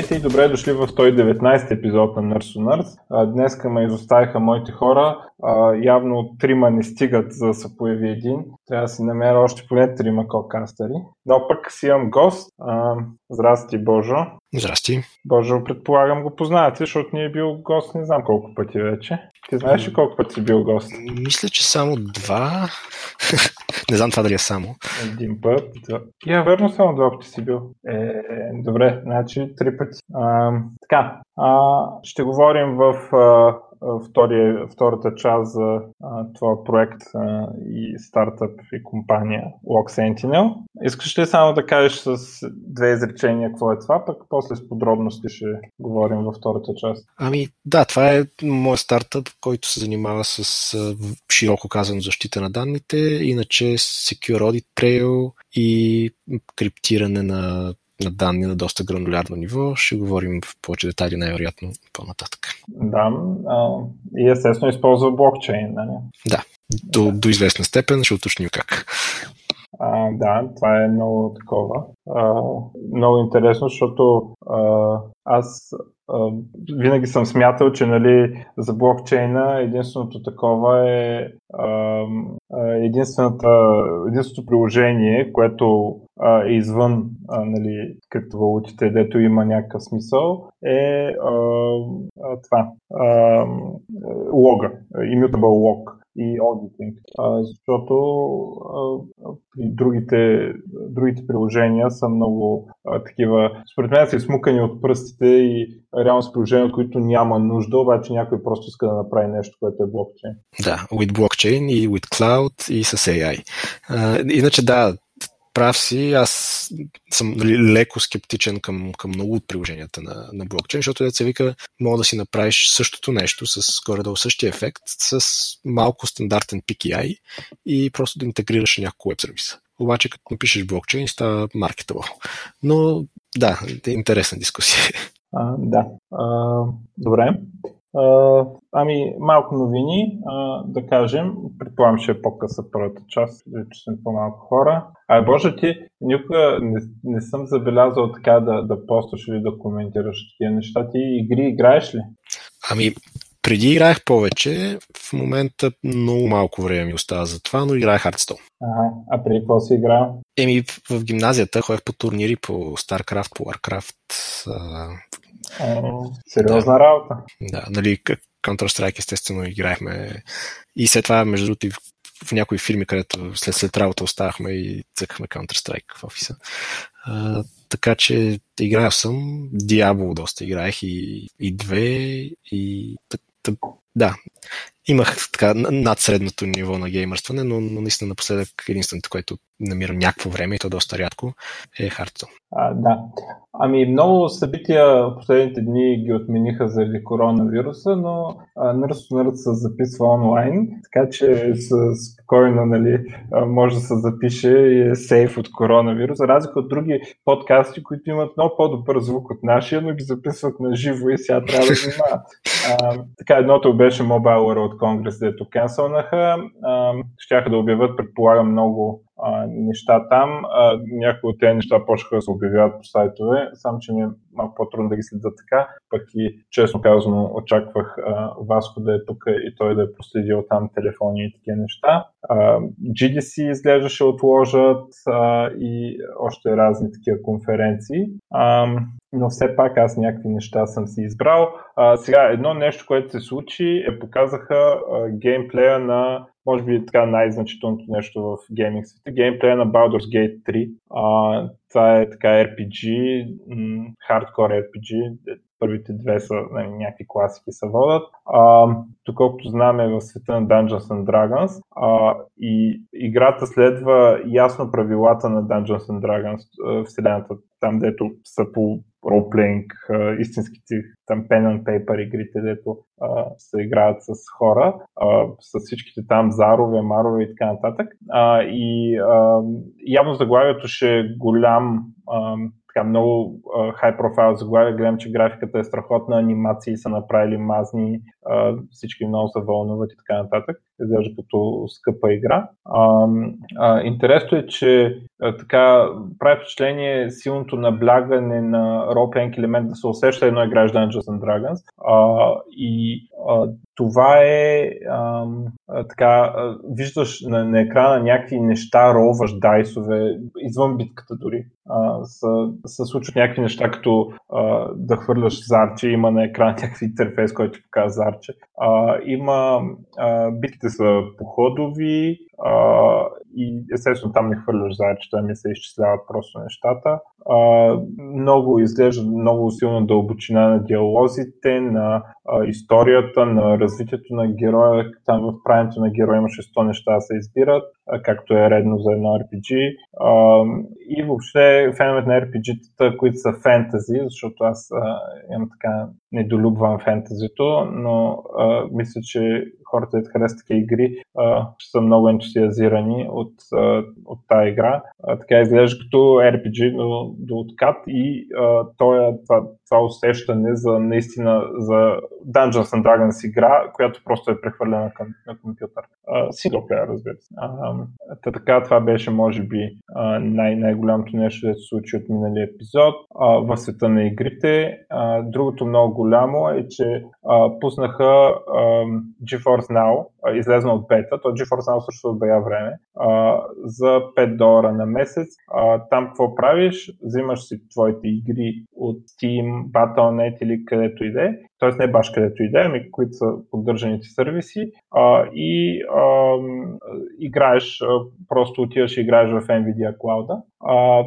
Здравейте и добре дошли в 119 епизод на Nurse to Nurse. Днес ме изоставиха моите хора. Явно трима не стигат за да се появи един. Трябва да си намеря още поне трима кокастери. Но пък си имам гост. Здрасти, Божо. Здрасти. Божо, предполагам го познавате, защото ни е бил гост не знам колко пъти вече. Ти знаеш ли колко пъти си бил гост? Мисля, че само два. не знам това дали е само. Един път. Я, верно само два пъти си бил. Е, добре, значи три пъти. А, така, а, ще говорим в а, втория, втората част за това проект а, и стартъп и компания Log Sentinel. Искаш ли само да кажеш с две изречения какво е това, пък после с подробности ще говорим във втората част? Ами да, това е моят стартъп, който се занимава с широко казано защита на данните, иначе Secure Audit Trail и криптиране на на данни на доста гранулярно ниво. Ще говорим в повече детайли най-вероятно по-нататък. Да, а, и естествено използва блокчейн, нали? Да, до, да. до известна степен ще уточним как. А, да, това е много такова. А, много интересно, защото а, аз а, винаги съм смятал, че нали, за блокчейна единственото такова е а, единственото приложение, което а, извън а, нали, криптовалутите, дето има някакъв смисъл, е а, а, това. А, лога, immutable log и auditing, а, защото а, при другите, другите приложения са много а, такива, според мен са измукани от пръстите и реално с приложения, от които няма нужда, обаче някой просто иска да направи нещо, което е блокчейн. Да, with blockchain и with cloud и с AI. А, иначе да, прав си, аз съм нали, леко скептичен към, към много от приложенията на, на блокчейн, защото се вика, мога да си направиш същото нещо с горе-долу същия ефект, с малко стандартен PKI и просто да интегрираш няколко веб сервиса. Обаче, като напишеш блокчейн, става маркетабъл. Но да, е интересна дискусия. А, да. А, добре. А, ами, малко новини, а, да кажем. Предполагам, ще е по-къса първата част, че съм по-малко хора. А, Боже, ти никога не, не съм забелязал така да, да постваш или да коментираш такива неща. Ти игри играеш ли? Ами, преди играех повече, в момента много малко време ми остава за това, но играех Hearthstone. Ага, а преди какво си играл? Еми, в гимназията ходех по турнири по StarCraft, по Warcraft, сериозна да. работа. Да, нали, Counter-Strike естествено играехме и след това, между другото, в някои фирми, където след, след работа оставахме и цъкахме Counter-Strike в офиса. А, така че играл съм, Diablo доста играех и, и две, и да, имах така над ниво на геймърстване, но, но наистина напоследък единственото, което намирам някакво време и то доста рядко е Hearthstone. А, да. Ами много събития в последните дни ги отмениха заради коронавируса, но Нърс се записва онлайн, така че спокойно нали, може да се запише и е сейф от коронавирус, за разлика от други подкасти, които имат много по-добър звук от нашия, но ги записват на живо и сега трябва да внимават. така, едното беше Mobile World Congress, дето кенселнаха. Щяха да обявят, предполагам, много неща там. Някои от тези неща почнаха да се обявяват по сайтове, само че ми е малко по-трудно да ги следа така, пък и честно казано очаквах а, Васко да е тук и той да е проследил там телефони и такива неща. GDC изглеждаше отложат и още разни такива конференции. Но все пак аз някакви неща съм си избрал. А, сега, едно нещо, което се случи, е показаха а, геймплея на може би така най-значителното нещо в гейминг света. Геймплея на Baldur's Gate 3. А, това е така RPG, хардкор RPG. Първите две са нали, някакви класики се водят. А, доколкото знаме в света на Dungeons and Dragons а, и играта следва ясно правилата на Dungeons and Dragons вселената, там дето са по ролплейнг, истинските там pen and paper игрите, дето а, се играят с хора, а, с всичките там зарове, марове и така нататък. А, и а, явно заглавието ще е голям а, така много хай профайл заглавия. Гледам, че графиката е страхотна, анимации са направили мазни, всички много се вълнуват и така нататък. Изглежда като скъпа игра. Интересно е, че така прави впечатление силното наблягане на role елемент да се усеща едно играеш Dungeons and Dragons. И това е а, а, така, виждаш на, на екрана някакви неща, роваш дайсове, извън битката дори. А, се случват някакви неща, като а, да хвърляш зарче, има на екрана някакви интерфейс, който показва зарче. А, има, а, битките са походови, а, и естествено там не хвърляш заедчета, ми се изчисляват просто нещата. А, много изглежда много силна дълбочина на диалозите, на а, историята, на развитието на героя. Там в правенето на героя имаше 100 неща да се избират, както е редно за едно RPG. И въобще феновете на RPG-тата, които са фентази, защото аз имам така недолюбвам фентазито, но а, мисля, че хората, които харесват такива игри, а, са много ентусиазирани от, а, от тази игра. А, така изглежда като RPG до, до откат и а, това, това, това усещане за наистина за Dungeons and Dragons игра, която просто е прехвърлена към на компютър. Player, разбира се. А, така, това беше, може би, най- най-голямото нещо, да се случи от миналия епизод. В света на игрите. Другото много голямо е, че пуснаха GeForce Now, излезна от бета, то GeForce Now също отбая време, а, за 5 долара на месец. А, там какво правиш? Взимаш си твоите игри от Steam, Battle.net или където и т.е. не баш където и да е, ами които са поддържаните сервиси а, и а, играеш, просто отиваш и играеш в NVIDIA Cloud. А,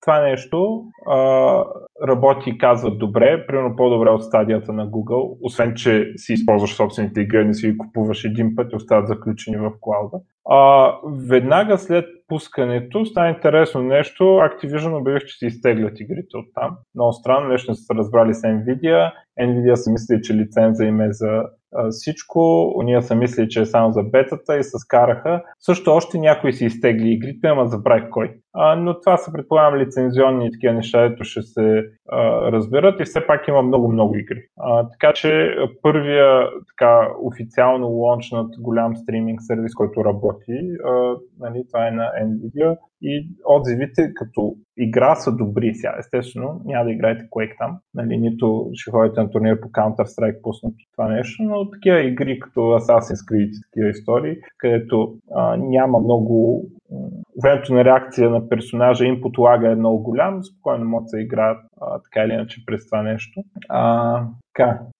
това нещо а, работи, казват добре, примерно по-добре от стадията на Google, освен че си използваш собствените игри, не си ги купуваш един път и остават заключени в клауда. А, веднага след пускането стана интересно нещо. Activision обявих, че си изтеглят игрите от там. Много странно, нещо не са разбрали с Nvidia. Nvidia са мисли, че лиценза им е за всичко. Уния са мисли, че е само за бетата и се скараха. Също още някои си изтегли игрите, ама забравих кой. А, но това са, предполагам, лицензионни и такива неща, ето ще се а, разберат и все пак има много-много игри. А, така че първия така официално лончнат голям стриминг сервис, който работи, а, нали, това е на Nvidia и отзивите като игра са добри сега. Естествено, няма да играете Quake там, нали, нито ще ходите на турнир по Counter-Strike пуснато това нещо, но такива игри като Assassin's Creed и такива истории, където а, няма много времето на реакция на персонажа, input лага е много голям, спокойно могат да играят а, така или иначе през това нещо. А.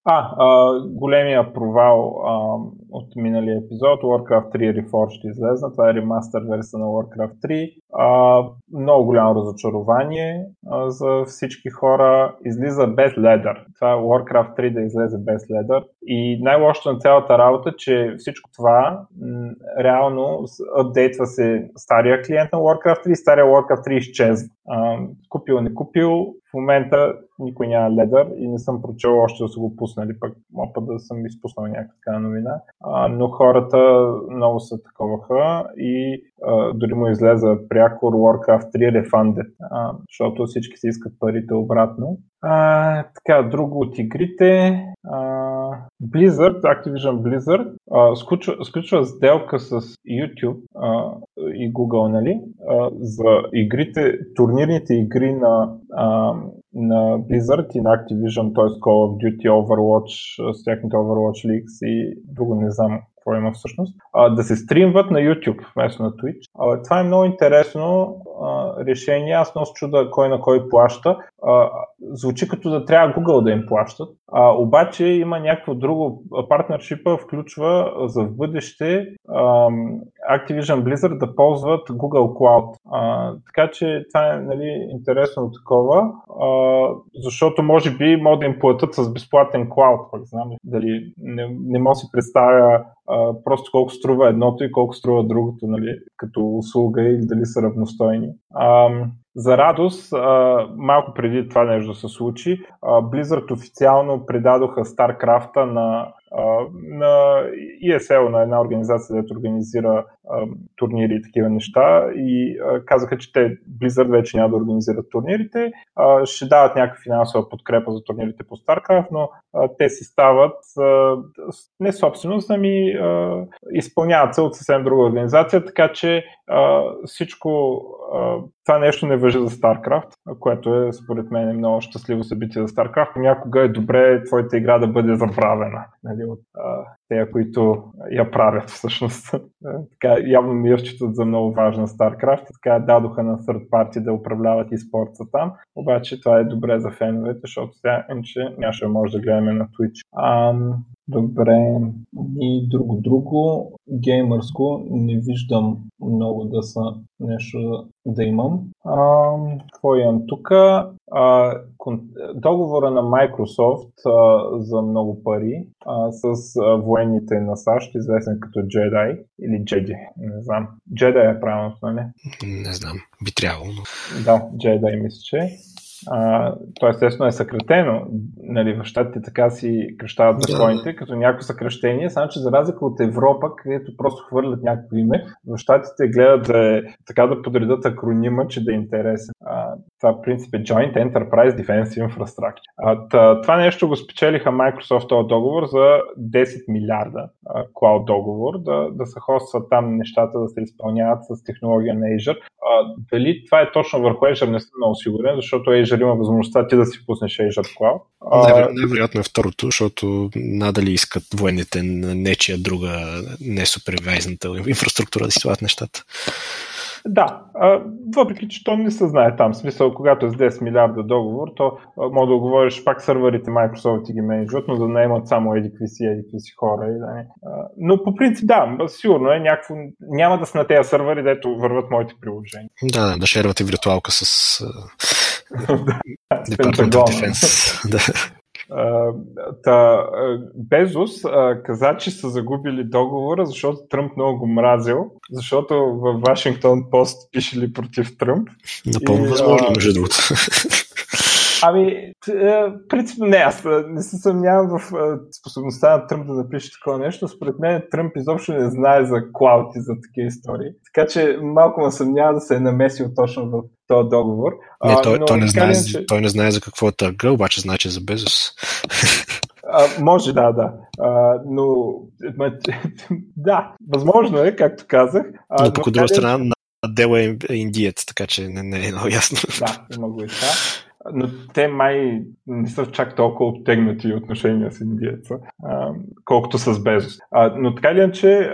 А, а, големия провал а, от миналия епизод, Warcraft 3 Reforged ще излезна, това е ремастър версия на Warcraft 3. А, много голямо разочарование а, за всички хора. Излиза без ледър. Това е Warcraft 3 да излезе без ледър. И най-лошото на цялата работа, че всичко това м- реално апдейтва се стария клиент на Warcraft 3 и стария Warcraft 3 изчезва. Купил, не купил, момента никой няма ледър и не съм прочел още да са го пуснали, пък мога да съм изпуснал някаква новина. А, но хората много се таковаха и а, дори му излезе пряко Warcraft 3 Refunded, а, защото всички си искат парите обратно. А, така, друго от игрите. А, Blizzard, Activision Blizzard, а, сключва, сключва сделка с YouTube а, и Google, нали, а, за игрите, турнирните игри на, а, на Blizzard и на Activision, т.е. Call of Duty, Overwatch, с тяхните Overwatch Leagues и друго не знам какво има всъщност, а, да се стримват на YouTube вместо на Twitch. А, това е много интересно а, решение. Аз много чуда кой на кой плаща. А, звучи като да трябва Google да им плащат. А, обаче има някакво друго. Партнершипа включва за в бъдеще а, Activision Blizzard да ползват Google Cloud. А, така че това е нали, интересно такова, а, защото може би могат да им платят с безплатен клауд, пък знам дали не, не мога си представя а, просто колко струва едното и колко струва другото, нали, като услуга или дали са равностойни. А, за радост, малко преди това нещо се случи, Blizzard официално предадоха StarCraft на на ESL, на една организация, която организира турнири и такива неща и казаха, че те Blizzard вече няма да организират турнирите, ще дават някаква финансова подкрепа за турнирите по StarCraft, но те си стават не собственост, ами изпълняват се от съвсем друга организация, така че всичко това нещо не въжи за StarCraft, което е според мен е много щастливо събитие за StarCraft. Някога е добре твоята игра да бъде забравена нали, от те, които я правят всъщност. така, явно не я считат за много важна StarCraft, така дадоха на third party да управляват и спорта там, обаче това е добре за феновете, защото сега иначе нямаше може да гледаме на Twitch. Ам, Добре. И друго, друго, геймърско, не виждам много да са нещо да имам. А, какво имам тук? договора на Microsoft а, за много пари а, с а, военните на САЩ, известен като Jedi или Jedi, не знам. Jedi е правилното, нали? Не знам, би трябвало. Но... Да, Jedi мисля, че а, то естествено е съкратено. Нали, в щатите така си кръщават законите, да. като някакво съкръщение, само че за разлика от Европа, където просто хвърлят някакво име, в щатите гледат да е, така да подредат акронима, че да е интересен. А, това принцип е Joint Enterprise Defense Infrastructure. Това нещо го спечелиха Microsoft този договор за 10 милиарда клауд договор, да, да се хостват там нещата, да се изпълняват с технология на Azure. А, дали това е точно върху Azure, не съм много сигурен, защото Azure има възможността ти да си пуснеш Azure Cloud. Най-вероятно е второто, защото надали искат военните нечия друга не супервайзната инфраструктура да си слагат нещата. Да, въпреки че то не се знае там. Смисъл, когато е с 10 милиарда договор, то може да говориш пак сървърите Microsoft и ги менеджват, но да не имат само еди какви си, еди какви си хора. И да не. Но по принцип да, сигурно е някакво, няма да са на тези сървъри, дето върват моите приложения. Да, да, да шервате виртуалка с Department of Defense. да. Та, Безос каза, че са загубили договора, защото Тръмп много го мразил, защото в Вашингтон пост пишели против Тръмп. Напълно възможно, между другото. Ами, принципно не, аз не се съмнявам в способността на Тръмп да напише такова нещо. Според мен Тръмп изобщо не знае за клауд и за такива истории. Така че малко ме съмнява да се е намесил точно в този договор. Не, той, а, той, не знае, че... той не знае за какво е търга, обаче знае, че е за Безос. А, може, да, да. А, но да, възможно е, както казах. А, но, но по друга страна, на дела е индиец, така че не, не е много ясно. Да, има го и това но те май не са чак толкова обтегнати отношения с индиеца, а, колкото с Безос. А, но така ли че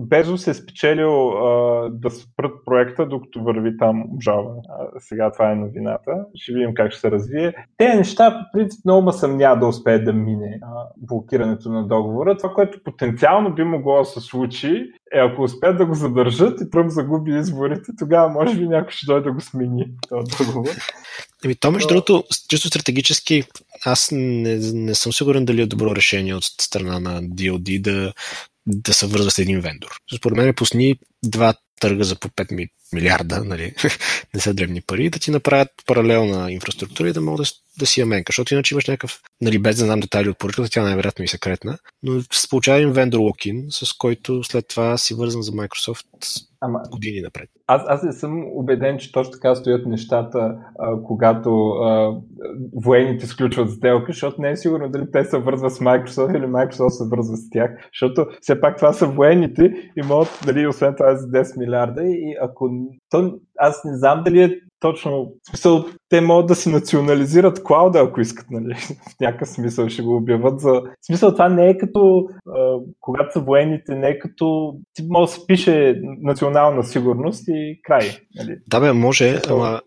Безос е спечелил а, да спрат проекта, докато върви там обжалване. Сега това е новината. Ще видим как ще се развие. Те неща, по принцип, много ме съмня да успее да мине а, блокирането на договора. Това, което потенциално би могло да се случи, е, ако успеят да го задържат и Тръмп загуби изборите, тогава може би някой ще дойде да го смени този договор. Еми, то, между другото, чисто стратегически, аз не, не съм сигурен дали е добро решение от страна на DOD да, да се вързва с един вендор. Според мен пусни два търга за по 5 милиарда, нали, не са древни пари, да ти направят паралелна инфраструктура и да могат да, да си я менка, защото иначе имаш някакъв, нали, без да знам детайли от поръчката, тя най-вероятно и секретна, но получава един вендор локин, с който след това си вързан за Microsoft Ама, години напред. Аз, аз не съм убеден, че точно така стоят нещата, а, когато а, военните сключват сделки, защото не е сигурно дали те се вързват с Microsoft или Microsoft се вързва с тях, защото все пак това са военните и могат, дали, освен това за 10 милиарда и ако то, аз не знам дали е точно, в смисъл, те могат да си национализират клауда, ако искат, нали? В някакъв смисъл ще го обяват за... В смисъл, това не е като, а, когато са военните, не е като... Ти може да се пише национална сигурност и край, нали? Да бе, може, ама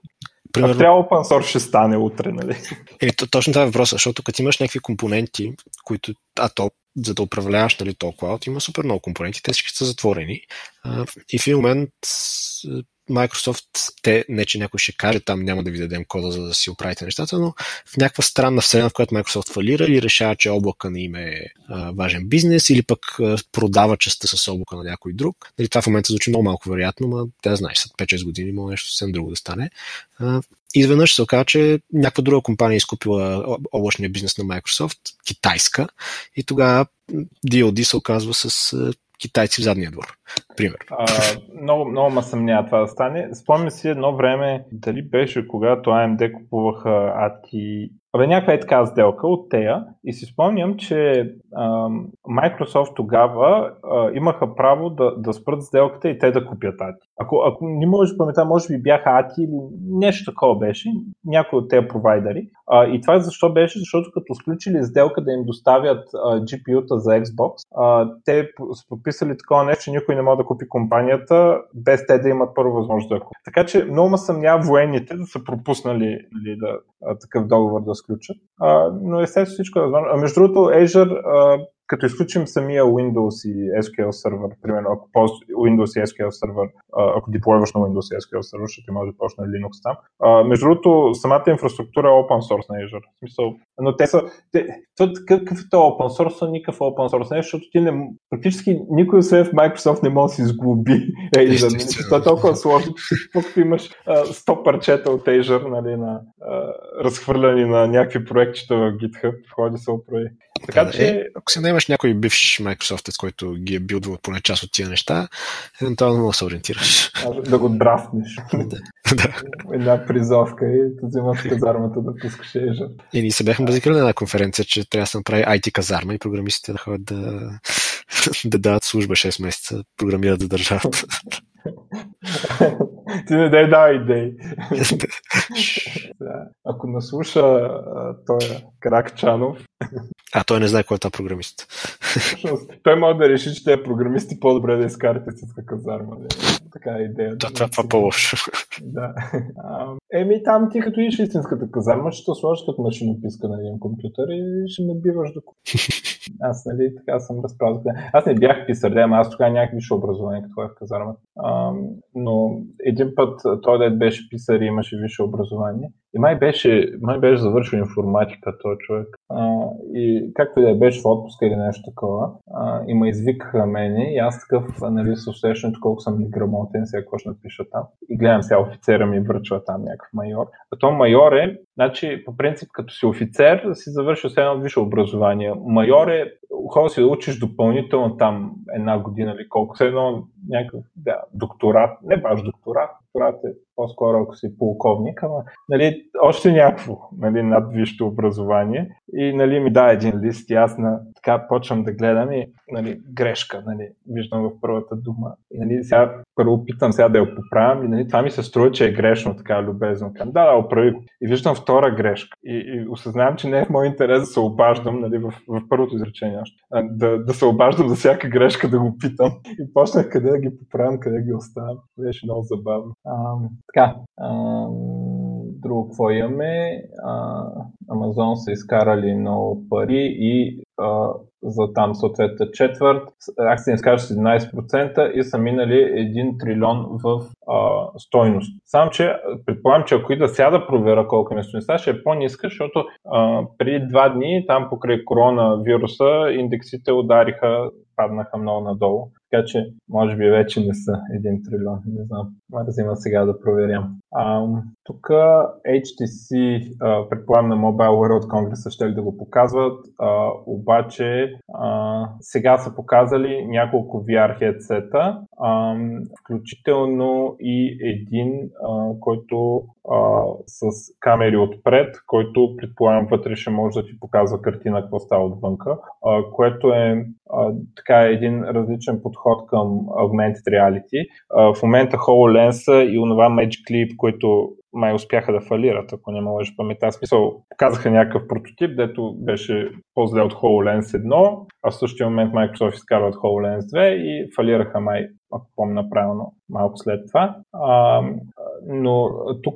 Примерно... А трябва open source ще стане утре, нали? Е, точно това е въпросът, защото като имаш някакви компоненти, които, а то, за да управляваш нали, то клауд, има супер много компоненти, те всички са затворени. А, и в един момент Microsoft, те не че някой ще каже, там няма да ви дадем кода, за да си оправите нещата, но в някаква странна вселена, в която Microsoft фалира или решава, че облака не им е важен бизнес, или пък продава частта с облака на някой друг. Нали, това в момента звучи много малко вероятно, но те знаеш, след 5-6 години може нещо съвсем друго да стане. Изведнъж се оказа, че някаква друга компания е изкупила облачния бизнес на Microsoft, китайска, и тогава DOD се оказва с китайци в задния двор. Пример. А, много, много ме съмнява това да стане. Спомням си едно време, дали беше когато AMD купуваха ATI Абе, някаква е така сделка от тея и си спомням, че а, Microsoft тогава а, имаха право да, да спрат сделката и те да купят ATI. Ако, ако не можеш да памета, може би бяха ATI или нещо такова беше, някой от тези провайдери. А, и това защо беше? Защото като сключили сделка да им доставят GPU-та за Xbox, а, те са подписали такова нещо, никой не може да купи компанията, без те да имат първо възможност да купят. Така че много ме съмнява военните да са пропуснали нали, да, такъв договор да сключат. А, но естествено всичко е възможно. А между другото, Azure а, като изключим самия Windows и SQL сервер, примерно ако полз Windows и SQL сервер, ако деплойваш на Windows и SQL сервер, ще ти може да почне Linux там. А, между другото, самата инфраструктура е open source на Azure. В смисъл, но те са, те, какъв е open source, никакъв open source не, защото ти не, практически никой освен в Microsoft не може да си изглоби Azure. Това е толкова сложно, че имаш а, 100 парчета от Azure, нали, на, а, разхвърляни на някакви проектчета в GitHub, ходи се оправи. Така да, че... Е, ако си наймаш някой бивш Microsoft, който ги е билдвал поне част от тия неща, евентуално да се ориентираш. Да го драфтнеш. да. Една призовка и да взимаш казармата да пускаш ежа. И ние се бяхме базикали на една конференция, че трябва да се направи IT казарма и програмистите да ходят да, да дадат служба 6 месеца, програмират за държавата. Ти не дай дава идеи. Ако наслуша той Кракчанов. А той не знае кой е това програмист. той може да реши, че те е програмисти по-добре да изкарат истинска казарма. Така е идеята. Да, това, това по-лошо. Да. Еми там ти като идиш истинската казарма, ще сложиш като машинописка на един компютър и ще набиваш до Аз, нали, така съм разправил. Аз не бях писар, да, аз тогава нямах висше образование, като в казармата. Но един път той да беше писар и имаше висше образование. И май беше, май беше завършил информатика този човек. А, и както и да беше в отпуска или нещо такова, а, и ме извикаха мене и аз такъв, нали, с усещането колко съм неграмотен, сега какво ще напиша там. И гледам сега офицера ми връчва там някакъв майор. А то майор е, значи, по принцип, като си офицер, си завършил с едно висше образование. Майор е, хора си да учиш допълнително там една година или колко, се едно някакъв да, докторат, не баш докторат, докторат е по-скоро ако си полковник, ама нали, още някакво нали, над висшето образование. И нали, ми да един лист и аз на, така почвам да гледам и нали, грешка, нали, виждам в първата дума. И нали, сега първо опитам сега да я поправям и нали, това ми се струва, че е грешно, така любезно. Казвам, да, да, оправи го. И виждам втора грешка. И, и осъзнавам, че не е в мой интерес да се обаждам нали, в, в първото изречение още. Да, да се обаждам за всяка грешка да го питам. И почнах къде да ги поправям, къде ги оставям. Беше много забавно. Така, а, друго какво имаме? Амазон са изкарали много пари и а, за там съответната четвърт, акции изкарат с 11% и са минали 1 трилион в а, стойност. Само, че предполагам, че ако да сега да проверя колко е стойността, ще е по-ниска, защото а, преди два дни там покрай коронавируса индексите удариха паднаха много надолу. Така че, може би вече не са 1 трилион, не знам. Взима сега да проверям. Тук HTC, предполагам на Mobile World Congress ще да го показват, а, обаче а, сега са показали няколко VR headset а, включително и един, а, който а, с камери отпред, който предполагам вътре ще може да ти показва картина какво става отвънка, а, което е а, така един различен подход към Augmented Reality. В момента HoloLens и онова Magic Leap, които май успяха да фалират, ако не можеш памета. Смисъл, показаха някакъв прототип, дето беше по-зле от HoloLens 1, а в същия момент Microsoft изкарват HoloLens 2 и фалираха май, ако помня правилно, малко след това. А, но тук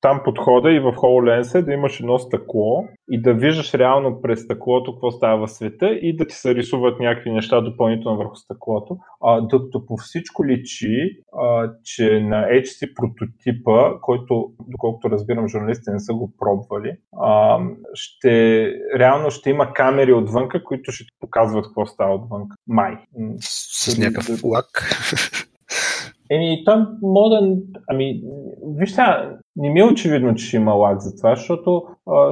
там подхода и в HoloLens е да имаш едно стъкло и да виждаш реално през стъклото какво става в света и да ти се рисуват някакви неща допълнително върху стъклото. А, докато по всичко личи, а, че на HC прототипа, който, доколкото разбирам, журналистите не са го пробвали, а, ще, реално ще има камери отвънка, които ще ти показват какво става отвънка. Май. С, с някакъв лак. Еми, той моден, ами, виж сега, не ми е очевидно, че ще има лаг за това, защото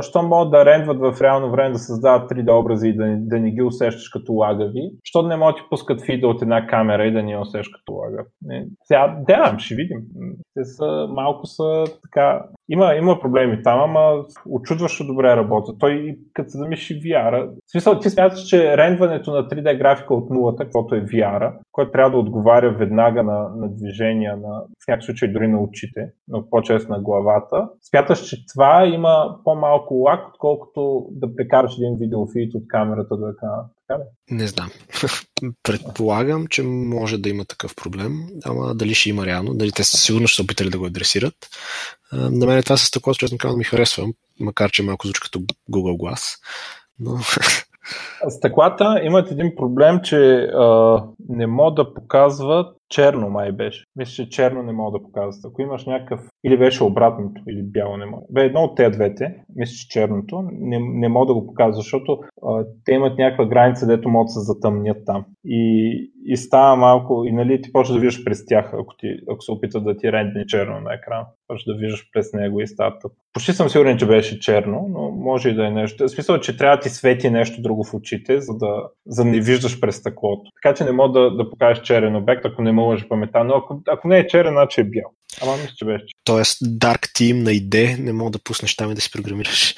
що могат да рендват в реално време да създават 3D образи и да, да не ги усещаш като лагави, защото не могат да ти пускат фида от една камера и да ни усещаш като лагав. Сега, да, ще видим. Те са, малко са така, има, има проблеми там, ама очудващо добре работа. Той, като се замиши VR, в смисъл, ти смяташ, че рендването на 3D графика от нулата, каквото е VR, който трябва да отговаря веднага на, на движения, на, в някакъв случай дори на очите, но по-често на главата. Смяташ, че това има по-малко лак, отколкото да прекараш един видеофит от камерата до екрана. Така ли? Не знам. Предполагам, че може да има такъв проблем, ама дали ще има реално, дали те сигурно ще се опитали да го адресират. На мен това с такова, честно казвам, ми харесва, макар че малко звучи като Google Glass. Но Стъклата имат един проблем, че а, не могат да показват черно май беше. Мисля, че черно не мога да показват. Ако имаш някакъв, или беше обратното, или бяло не мога. Бе, едно от тези двете, мисля, че черното, не, не мога да го показва, защото а, те имат някаква граница, дето могат да се затъмнят там. И, и става малко, и нали ти почваш да виждаш през тях, ако, ти, ако се опитат да ти рендне черно на екран. Почваш да виждаш през него и става. Почти съм сигурен, че беше черно, но може и да е нещо. В смисъл, че трябва да ти свети нещо друго в очите, за да, за да не виждаш през стъклото. Така че не мога да, да покажеш черен обект, ако не ме лъжи паметта, но ако, ако не е черен, значи е бял. Ама мисля, че беше. Тоест, Dark Team на идея не мога да пуснеш там и да си програмираш.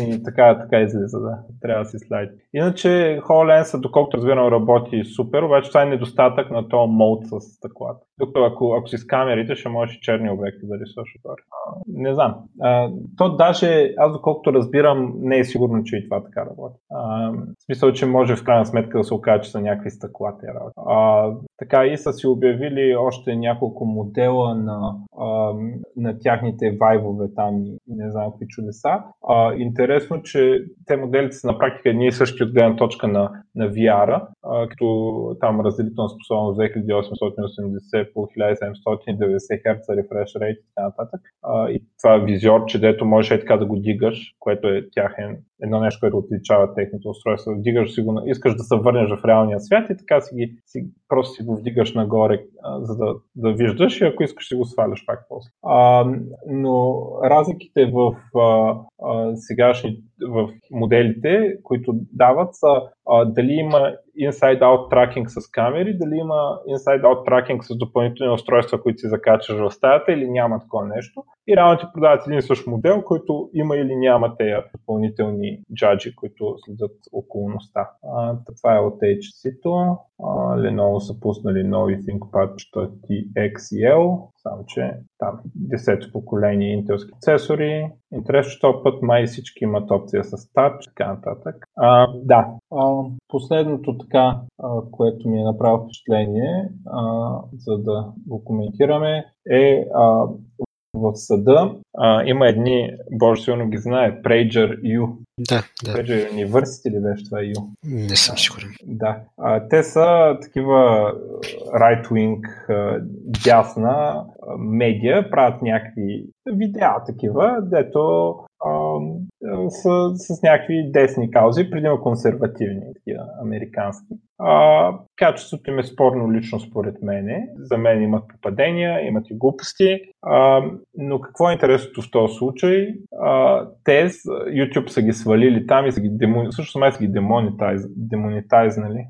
Не, така, така излиза, да. Трябва да си слайд. Иначе HoloLens, доколкото разбирам, работи супер, обаче това е недостатък на този мод с стъклата. Докато ако, ако си с камерите, ще можеш и черни обекти да рисуваш отгоре. Не знам. А, то даже, аз доколкото разбирам, не е сигурно, че и това така работи. А, в смисъл, че може в крайна сметка да се окаже, че са някакви стъкла работи. А, така и са си обявили още няколко модела на, а, на тяхните вайвове там и не знам какви чудеса. А, интересно, че те моделите са на практика едни и същи от гледна точка на, на VR, а, като там разделителна способност 2880 по 1790 Hz refresh rate и така нататък. А, и това визиорче, дето можеш е така да го дигаш, което е тяхен, едно нещо, което отличава техните устройства. Дигаш си го, искаш да се върнеш в реалния свят и така си ги, си, просто си го вдигаш нагоре, за да, да виждаш и ако искаш си го сваляш пак после. А, но разликите в а, а, сегашни в моделите, които дават са а, дали има inside-out тракинг с камери, дали има inside-out тракинг с допълнителни устройства, които си закачаш в стаята или няма такова нещо. И реално ти продават един същ модел, който има или няма тези допълнителни джаджи, които следят околността. А, това е от HC-то. Lenovo са пуснали нови ThinkPad 4XL, само че там 10 поколение интелски процесори. Интересно, че път май всички имат опция с Touch, така нататък. А, да, а, последното така, а, което ми е направило впечатление, а, за да го коментираме, е а, в съда а, има едни, Боже сигурно ги знае, Prager U. Да, да. Prager University ли беше това U? Не съм сигурен. Да. А, те са такива right-wing, дясна медия, правят някакви видеа такива, дето с, с някакви десни каузи, предимно консервативни, такива американски. А, качеството им е спорно лично според мене. За мен имат попадения, имат и глупости. А, но какво е интересното в този случай? А, те, YouTube са ги свалили там и са ги демон... също май са ги демонетайз... демонетайзнали.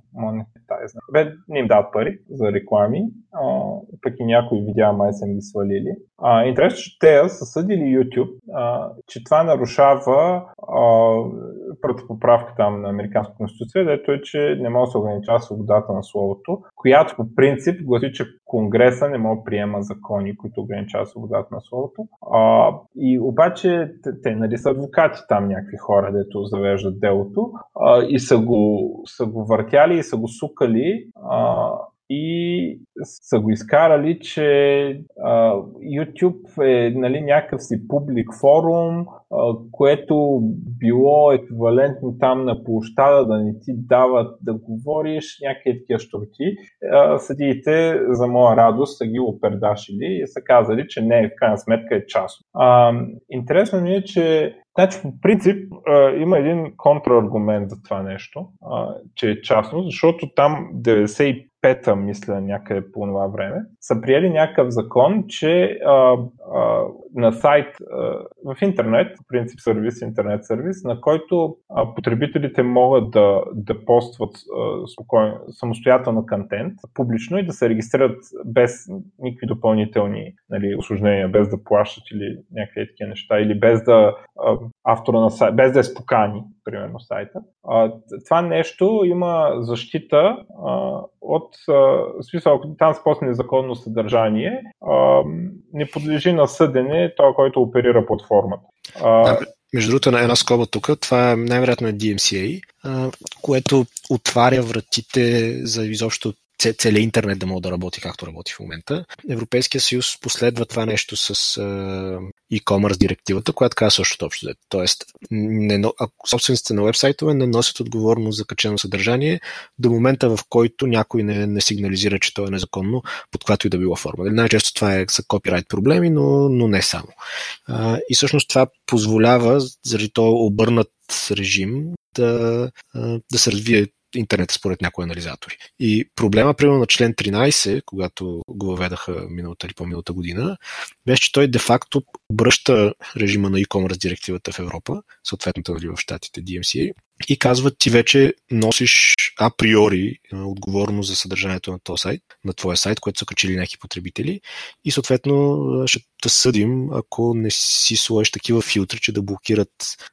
Монетайзнали. Бе, не им дават пари за реклами, а, пък и някои видеа май са ги свалили. А, интересно, че те са съдили YouTube, а, че това нарушава първата поправка там на Американска конституция, дето е, че не може да се ограничава свободата на словото, която по принцип гласи, че Конгреса не може да приема закони, които ограничават свободата на словото. А, и обаче те, те нали, са адвокати там някакви хора, дето завеждат делото а, и са го, са го въртяли и са го сукали а, и са го изкарали, че а, YouTube е нали, някакъв си публик форум, а, което било еквивалентно там на площада да не ти дават да говориш, някакви такива штурки. Съдиите, за моя радост, са ги опердашили и са казали, че не, в крайна сметка е частно. А, интересно ми е, че Значи, по принцип, а, има един контраргумент за това нещо, а, че е частно, защото там 95-та, мисля, някъде по това време, са приели някакъв закон, че а, а, на сайт а, в интернет, в принцип сервис, интернет сервис, на който а, потребителите могат да, да постват а, спокойно, самостоятелно контент публично и да се регистрират без никакви допълнителни нали, осложнения, без да плащат или някакви такива неща, или без да а, автора на сайта, без да е спокани, примерно сайта. А, това нещо има защита а, от, а, смисъл, ако там спосне незаконно съдържание, а, не подлежи на съдене това, който оперира платформата. А, между другото, на една скоба тук, това е най-вероятно е DMCA, което отваря вратите за изобщо целият интернет да може да работи както работи в момента. Европейския съюз последва това нещо с e-commerce директивата, която казва също общо. Тоест, не, собствениците на вебсайтове не носят отговорност за качено съдържание до момента, в който някой не, не сигнализира, че то е незаконно, под която и да било форма. Най-често това е за копирайт проблеми, но, но не само. А, и всъщност това позволява, заради то обърнат режим, да, да се развие интернета според някои анализатори. И проблема, примерно на член 13, когато го въведаха миналата или по-миналата година, беше, че той де-факто обръща режима на e-commerce директивата в Европа, съответно нали, в щатите DMCA, и казват ти вече носиш априори отговорност за съдържанието на този сайт, на твоя сайт, което са качили някакви потребители и съответно ще те съдим, ако не си сложиш такива филтри, че да блокират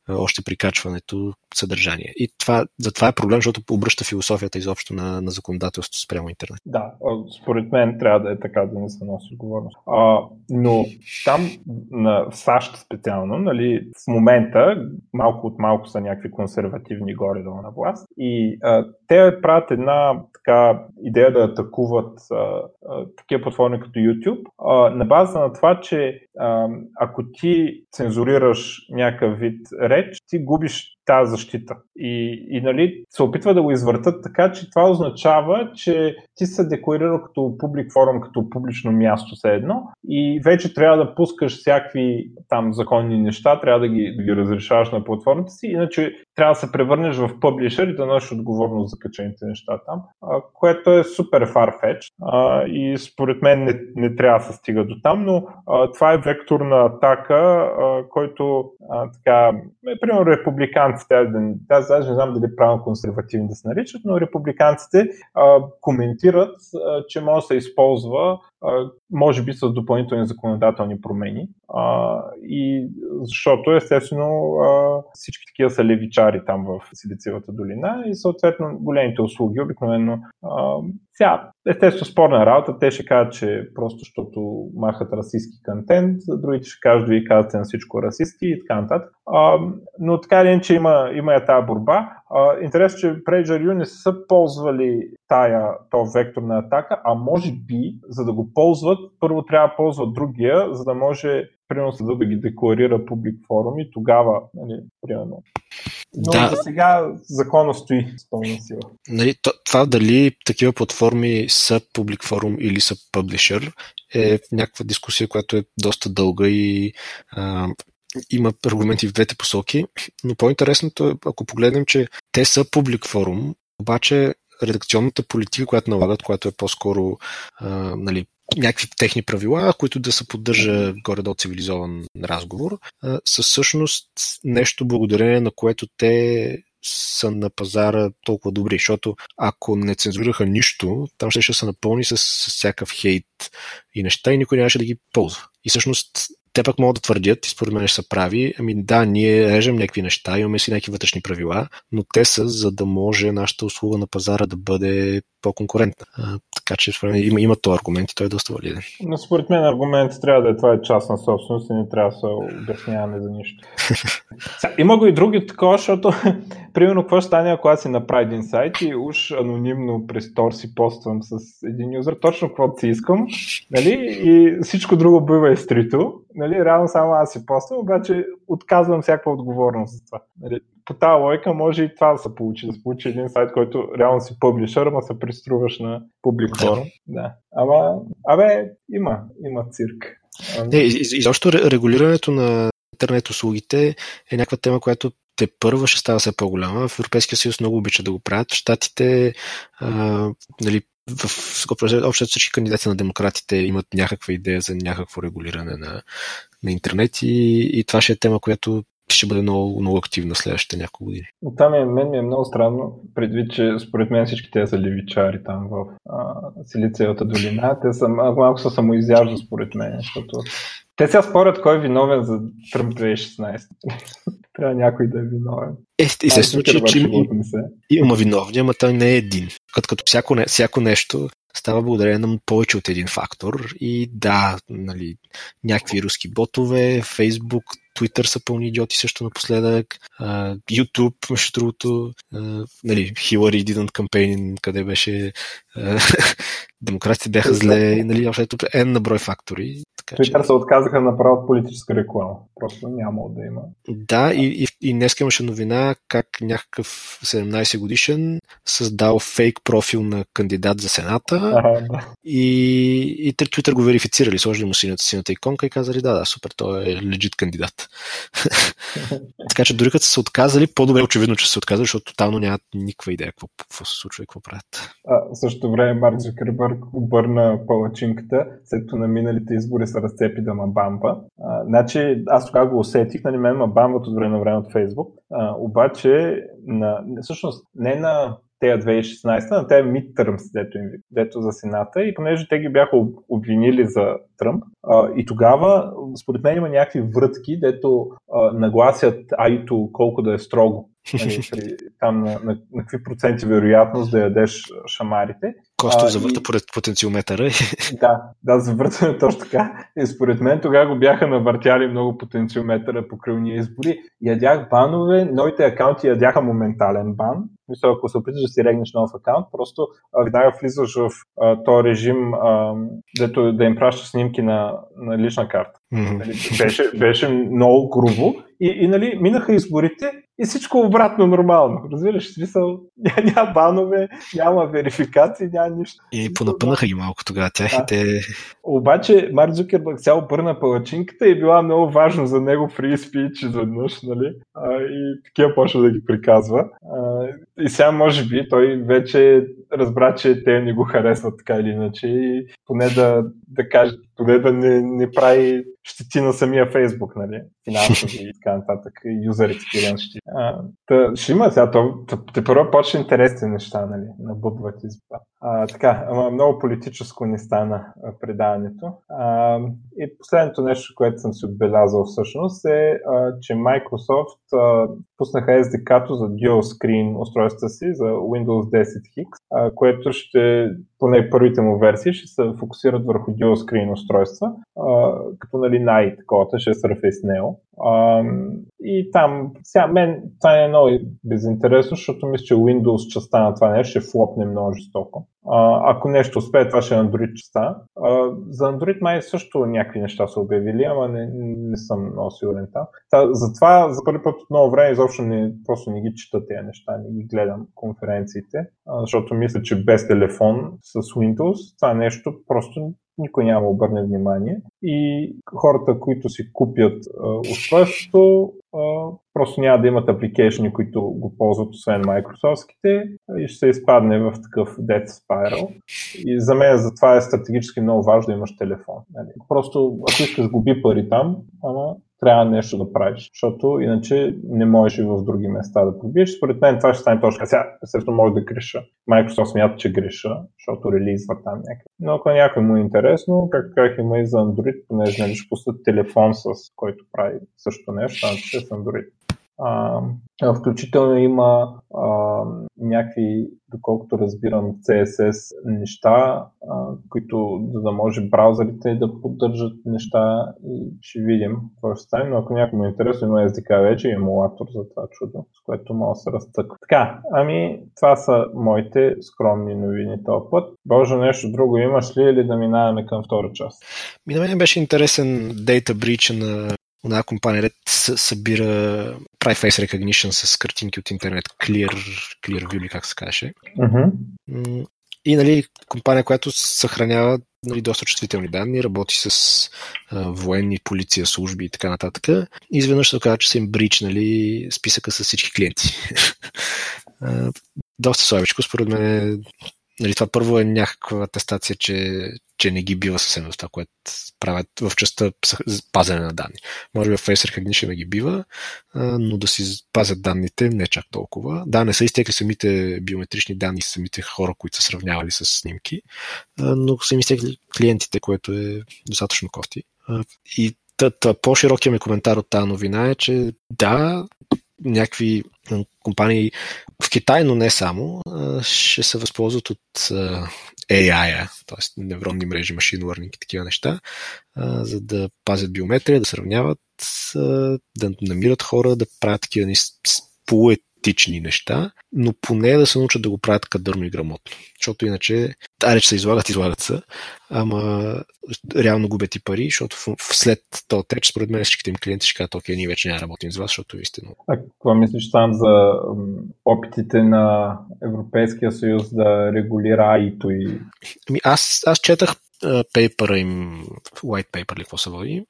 още прикачването съдържание. И това, за това е проблем, защото обръща философията изобщо на, на законодателството спрямо интернет. Да, според мен трябва да е така, да не се носи отговорност. А, но там на САЩ специално, нали, в момента малко от малко са някакви консервативни горе-долу на власт. И а, те правят една така идея да атакуват а, а, такива платформи като YouTube а, на база на това, че а, ако ти цензурираш някакъв вид реч, ти губиш тази защита. И, и нали, се опитва да го извъртат така, че това означава, че ти се декларирал като публик форум, като публично място все едно и вече трябва да пускаш всякакви там законни неща, трябва да ги, да ги разрешаваш на платформата си, иначе трябва да се превърнеш в публишър и да носиш отговорност за качените неща там, което е супер farfetch и според мен не, не трябва да се стига до там, но това е вектор на атака, който така, е, примерно републиканците, аз даже не знам дали правилно консервативни да се наричат, но републиканците а, коментират, а, че може да се използва може би с допълнителни законодателни промени. А, и защото, естествено, а, всички такива са левичари там в Силицевата долина и съответно големите услуги обикновено сега, естествено, спорна работа. Те ще кажат, че просто защото махат расистски контент, другите ще кажат, вие казвате на всичко расисти и така нататък. А, но така или че има, има я тази борба. А, интересно, че PagerU не са ползвали тая, то вектор на атака, а може би, за да го ползват, първо трябва да ползват другия, за да може примерно съда да ги декларира публик форум и тогава, нали, примерно. Но да. за сега закона стои с пълна сила. Нали, това дали такива платформи са публик форум или са публишър е някаква дискусия, която е доста дълга и а, има аргументи в двете посоки, но по-интересното е, ако погледнем, че те са публик форум, обаче редакционната политика, която налагат, която е по-скоро а, нали, някакви техни правила, които да се поддържа горе-долу цивилизован разговор, а, са всъщност нещо благодарение на което те са на пазара толкова добри, защото ако не цензурираха нищо, там ще, ще се напълни с, с всякакъв хейт и неща и никой нямаше да ги ползва. И всъщност те пък могат да твърдят, и според мен ще са прави, ами да, ние режем някакви неща, имаме си някакви вътрешни правила, но те са за да може нашата услуга на пазара да бъде по-конкурентна. А, така че има, има този аргумент и той е доста валиден. Но според мен аргумент трябва да е това е частна собственост и не трябва да се обясняваме за нищо. има го и други такова, защото примерно, какво ще стане, ако аз си направя един сайт и уж анонимно през Тор си поствам с един юзер, точно каквото си искам, нали, и всичко друго бива изтрито, нали, реално само аз си поствам, обаче отказвам всякаква отговорност за това. Нали, по тази лойка може и това да се получи, да се получи един сайт, който реално си публишър, ама се приструваш на публик форум. Да. Ама, абе, има, има цирк. Не, изобщо регулирането на интернет услугите е някаква тема, която те първа ще става все по-голяма. В Европейския съюз много обичат да го правят. В Штатите, а, нали, в общо всички кандидати на демократите имат някаква идея за някакво регулиране на, на интернет и, и това ще е тема, която ще бъде много, много активна следващите няколко години. Там е, мен ми е много странно, предвид, че според мен всички те са левичари там в Силициевата долина. Те са малко са самоизяжда според мен, защото те сега спорят кой е виновен за Тръмп 2016. Трябва някой да е виновен. Е, естествено, че, че има, виновни, ама той не е един. Като, като всяко, всяко нещо става благодарение на повече от един фактор. И да, нали, някакви руски ботове, Фейсбук, Twitter са пълни идиоти също напоследък, uh, YouTube, между другото, uh, нали, Hillary didn't campaign, къде беше uh, демократите бяха зле, нали, общото е на брой фактори. Така, Twitter че... се отказаха направо от политическа реклама. Просто няма да има. Да, и, и, и днес имаше новина как някакъв 17 годишен създал фейк профил на кандидат за Сената ага, да. и, и Twitter го верифицирали, сложили му синята, синята иконка и казали да, да, супер, той е легит кандидат. така че дори като са се отказали, по-добре очевидно, че са се отказали, защото тотално нямат никаква идея какво, какво се случва и какво правят. А, също време Марк Зукербърг обърна палачинката, след като на миналите избори се разцепи да ма бампа. А, значи, аз тогава го усетих, нали, мен ма бамбат от време на време от Фейсбук, а, обаче на, всъщност не на тея 2016, на тези midterms, дето, им, дето за Сената и понеже те ги бяха обвинили за Тръмп, а, и тогава, според мен има някакви врътки, дето а, нагласят айто колко да е строго. Нали, при, там на, на, на какви проценти вероятност да ядеш шамарите. Косто завърта и... поред потенциометъра. Да, да, завърта точно така. И според мен тогава го бяха навъртяли много потенциометъра по крилния избори. Ядях банове, новите акаунти ядяха моментален бан. Мисля, ако се опиташ да си регнеш нов акаунт, просто веднага влизаш в а, този режим, а, дето да им пращаш снимки на, на лична карта. Mm-hmm. Беше, беше много грубо и, и нали, минаха изборите и всичко обратно нормално. Разбираш, смисъл, няма, банове, няма верификации, няма нищо. И понапънаха ги малко тогава тях да. и те... Обаче Марк Зукербърг цяло обърна палачинката и била много важно за него фри спич изведнъж, нали? А, и такива почва да ги приказва. А, и сега може би той вече разбра, че те не го харесват така или иначе и поне да, да каже, поне да не, не прави щети на самия Фейсбук, нали? Финансови и така нататък, юзер експириенс ще. А, та, ще има сега, то, те първо почне интересни неща, нали? Набъбват избора. А, така, ама много политическо не стана предаването. А, и последното нещо, което съм си отбелязал всъщност е, а, че Microsoft а, пуснаха SDK-то за Dual Screen устройства си за Windows 10 X, а, което ще, поне първите му версии, ще се фокусират върху Dual Screen устройства, като нали най-таковата ще е Surface Neo. А, и там, сега мен това е много безинтересно, защото мисля, че Windows частта на това нещо ще флопне много жестоко. Ако нещо успее, това ще е Android частта. За Android май също някакви неща са обявили, ама не, не съм много сигурен там. Та, затова за първи път от много време изобщо не, просто не ги чета тези неща, не ги гледам конференциите, защото мисля, че без телефон с Windows това нещо просто никой няма обърне внимание и хората, които си купят а, устройството, просто няма да имат апликейшни, които го ползват освен Microsoftските и ще се изпадне в такъв death spiral. И за мен за това е стратегически много важно да имаш телефон. Нали. Просто ако искаш губи пари там, ама трябва нещо да правиш, защото иначе не можеш и в други места да побиеш. Според мен това ще стане точно сега. Естествено, може да греша. Microsoft смята, че греша, защото релизва там някакъв. Но ако някой му е интересно, как как има и за Android, понеже нали, ще пуснат телефон, с който прави също нещо, значи ще е с Android. Включително има а, някакви, доколкото разбирам, CSS неща, а, които за да може браузърите да поддържат неща и ще видим какво ще стане, но ако някой е интересно, има SDK вече и емулатор за това чудо, с което мога да се разтъква. Така, ами това са моите скромни новини този път. Боже, нещо друго имаш ли или да минаваме към втора част? Ми на мен беше интересен Data Breach на една компания, ред събира, прави face recognition с картинки от интернет, Clear, Clear View, как се каже. Uh-huh. И нали, компания, която съхранява нали, доста чувствителни данни, работи с а, военни, полиция, служби и така нататък. И изведнъж се оказа, че са им брич нали, списъка с всички клиенти. доста слабичко, според мен нали, това първо е някаква атестация, че, че не ги бива съвсем в това, което правят в частта пазене на данни. Може би в Face Recognition не ги бива, но да си пазят данните не чак толкова. Да, не са изтекли самите биометрични данни, самите хора, които са сравнявали с снимки, но са им изтекли клиентите, което е достатъчно кофти. И по-широкия ми коментар от тази новина е, че да, някакви компании в Китай, но не само, ще се възползват от AI, т.е. невронни мрежи, машин learning и такива неща, за да пазят биометрия, да сравняват, да намират хора, да правят такива полует практични неща, но поне да се научат да го правят кадърно и грамотно. Защото иначе, да че се излагат, излагат се, ама реално губят и пари, защото след този теч, според мен всичките им клиенти ще кажат, окей, ние вече няма работим с вас, защото вие сте А какво мислиш там за опитите на Европейския съюз да регулира АИТО и... Ами аз, аз четах пейпера им, white paper ли какво се води,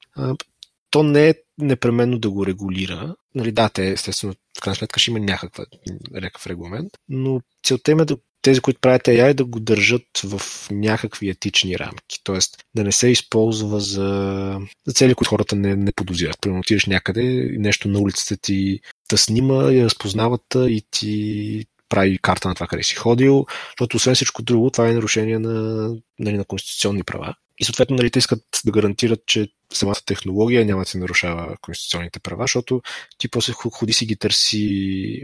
то не е непременно да го регулира. Нали, да, те естествено в крайна сметка ще има някаква, някакъв регламент, но целта им е да тези, които правят AI, да го държат в някакви етични рамки. Тоест да не се използва за, за цели, които хората не, не подозират. Примерно отидеш някъде и нещо на улицата ти да снима и разпознават и ти прави карта на това къде си ходил, защото освен всичко друго, това е нарушение на, нали, на конституционни права. И съответно, нали, те искат да гарантират, че самата технология няма да се нарушава конституционните права, защото ти после ходи си ги търси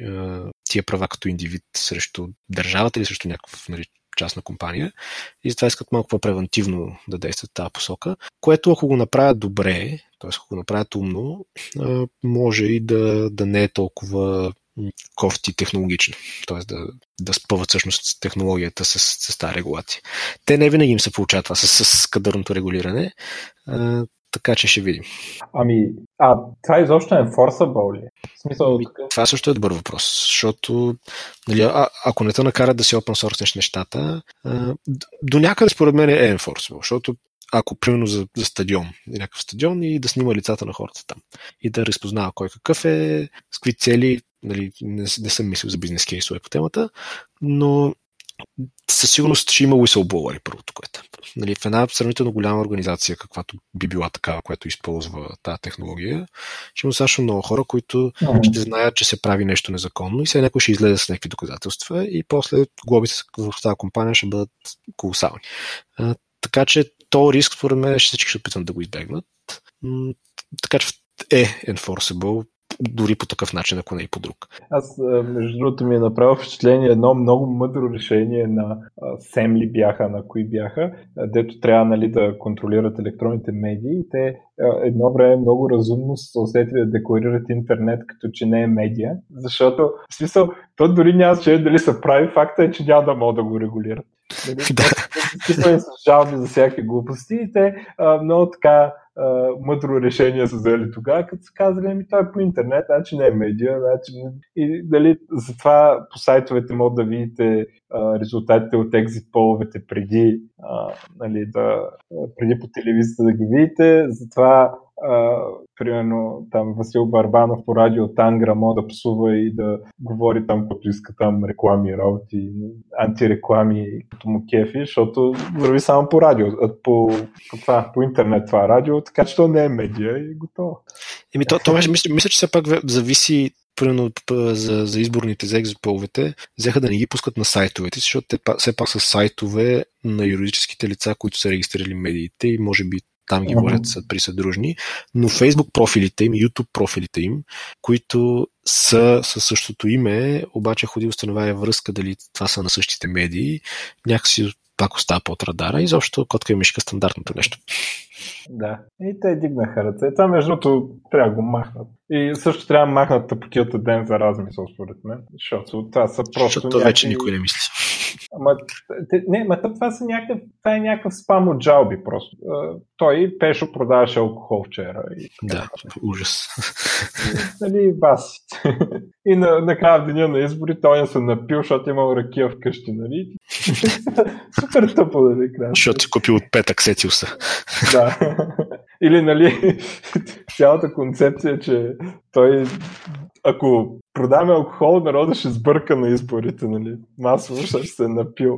е, тия права като индивид срещу държавата или срещу някаква нали, частна компания и затова искат малко по-превентивно да действат тази посока, което ако го направят добре, т.е. ако го направят умно, може и да, да не е толкова кофти технологично, т.е. да, да спъват всъщност технологията с, с тази регулация. Те не винаги им се получава това с, с кадърното регулиране, а, така че ще видим. Ами, а това изобщо е enforceable ли? В смисъл, ами, това също е добър въпрос, защото нали, а, ако не те накарат да си open source нещата, а, до някъде според мен е enforceable, защото ако примерно за, за стадион, някакъв стадион и да снима лицата на хората там и да разпознава кой какъв е, с какви цели, нали, не, не съм мислил за бизнес кейсове по темата, но със сигурност ще има whistleblower първото, което. Нали, в една сравнително голяма организация, каквато би била такава, която използва тази технология, ще има също много хора, които mm-hmm. ще знаят, че се прави нещо незаконно и сега някой ще излезе с някакви доказателства и после глобите в тази компания ще бъдат колосални. А, така че то риск, според мен, всички ще опитват да го избегнат. Така че е enforceable дори по такъв начин, ако не и по друг. Аз, между другото, ми е направил впечатление едно много мъдро решение на Семли бяха, на кои бяха, дето трябва нали, да контролират електронните медии. Те едно време много разумно са усетили да декларират интернет като че не е медия, защото в смисъл, то дори няма значение дали са прави, факта е, че няма да могат да го регулират. Нали? Да. са жалби за всякакви глупости и те а, много така мъдро решение са взели тогава, като са казали, ми това е по интернет, значи не е медиа, значи... И дали затова по сайтовете могат да видите а, резултатите от екзит половете преди, а, нали, да, преди по телевизията да ги видите, затова а, примерно там Васил Барбанов по радио Тангра може да псува и да говори там, като иска там реклами, работи, антиреклами, като му кефи, защото върви само по радио, по, това, по интернет това радио, така че то не е медия и готово. Еми, то, то мисля, мисля, че все пак зависи примерно за, за изборните за екзополовете, взеха да не ги пускат на сайтовете, защото те все пак са сайтове на юридическите лица, които са регистрирали медиите и може би там ги водят са присъдружни, но Facebook профилите им, YouTube профилите им, които са със същото име, обаче ходи установява връзка дали това са на същите медии, някакси пак остава под радара и защо котка и мишка стандартното нещо. Да, и те дигнаха ръце. Това между другото трябва да го махнат. И също трябва да махнат тъпотията ден за размисъл, според мен. Защото това са просто. Защото някакви... вече никой не мисли. Ама, не, ма това, са някакъв, това е някакъв спам от жалби просто. Той Пешо продаваше алкохол вчера. И да, ужас. нали, бас. И на, накрая в деня на избори той не се напил, защото имал ракия вкъщи, нали? Супер тъпо, нали? Защото си купил от петък, сетил се. да. Или, нали, цялата концепция, че той, ако продаваме алкохол, народа ще сбърка на изборите, нали? Масово ще се напил.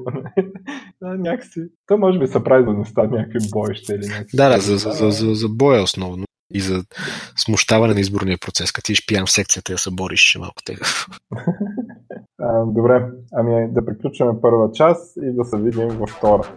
да, някакси. То може би се прави да не стане някакви боища или някакви. Да, да, за, за, за, за, за боя основно. И за смущаване на изборния процес. Като ти пиян в секцията да се бориш, ще малко тега. Добре, ами да приключваме първа част и да се видим във втора.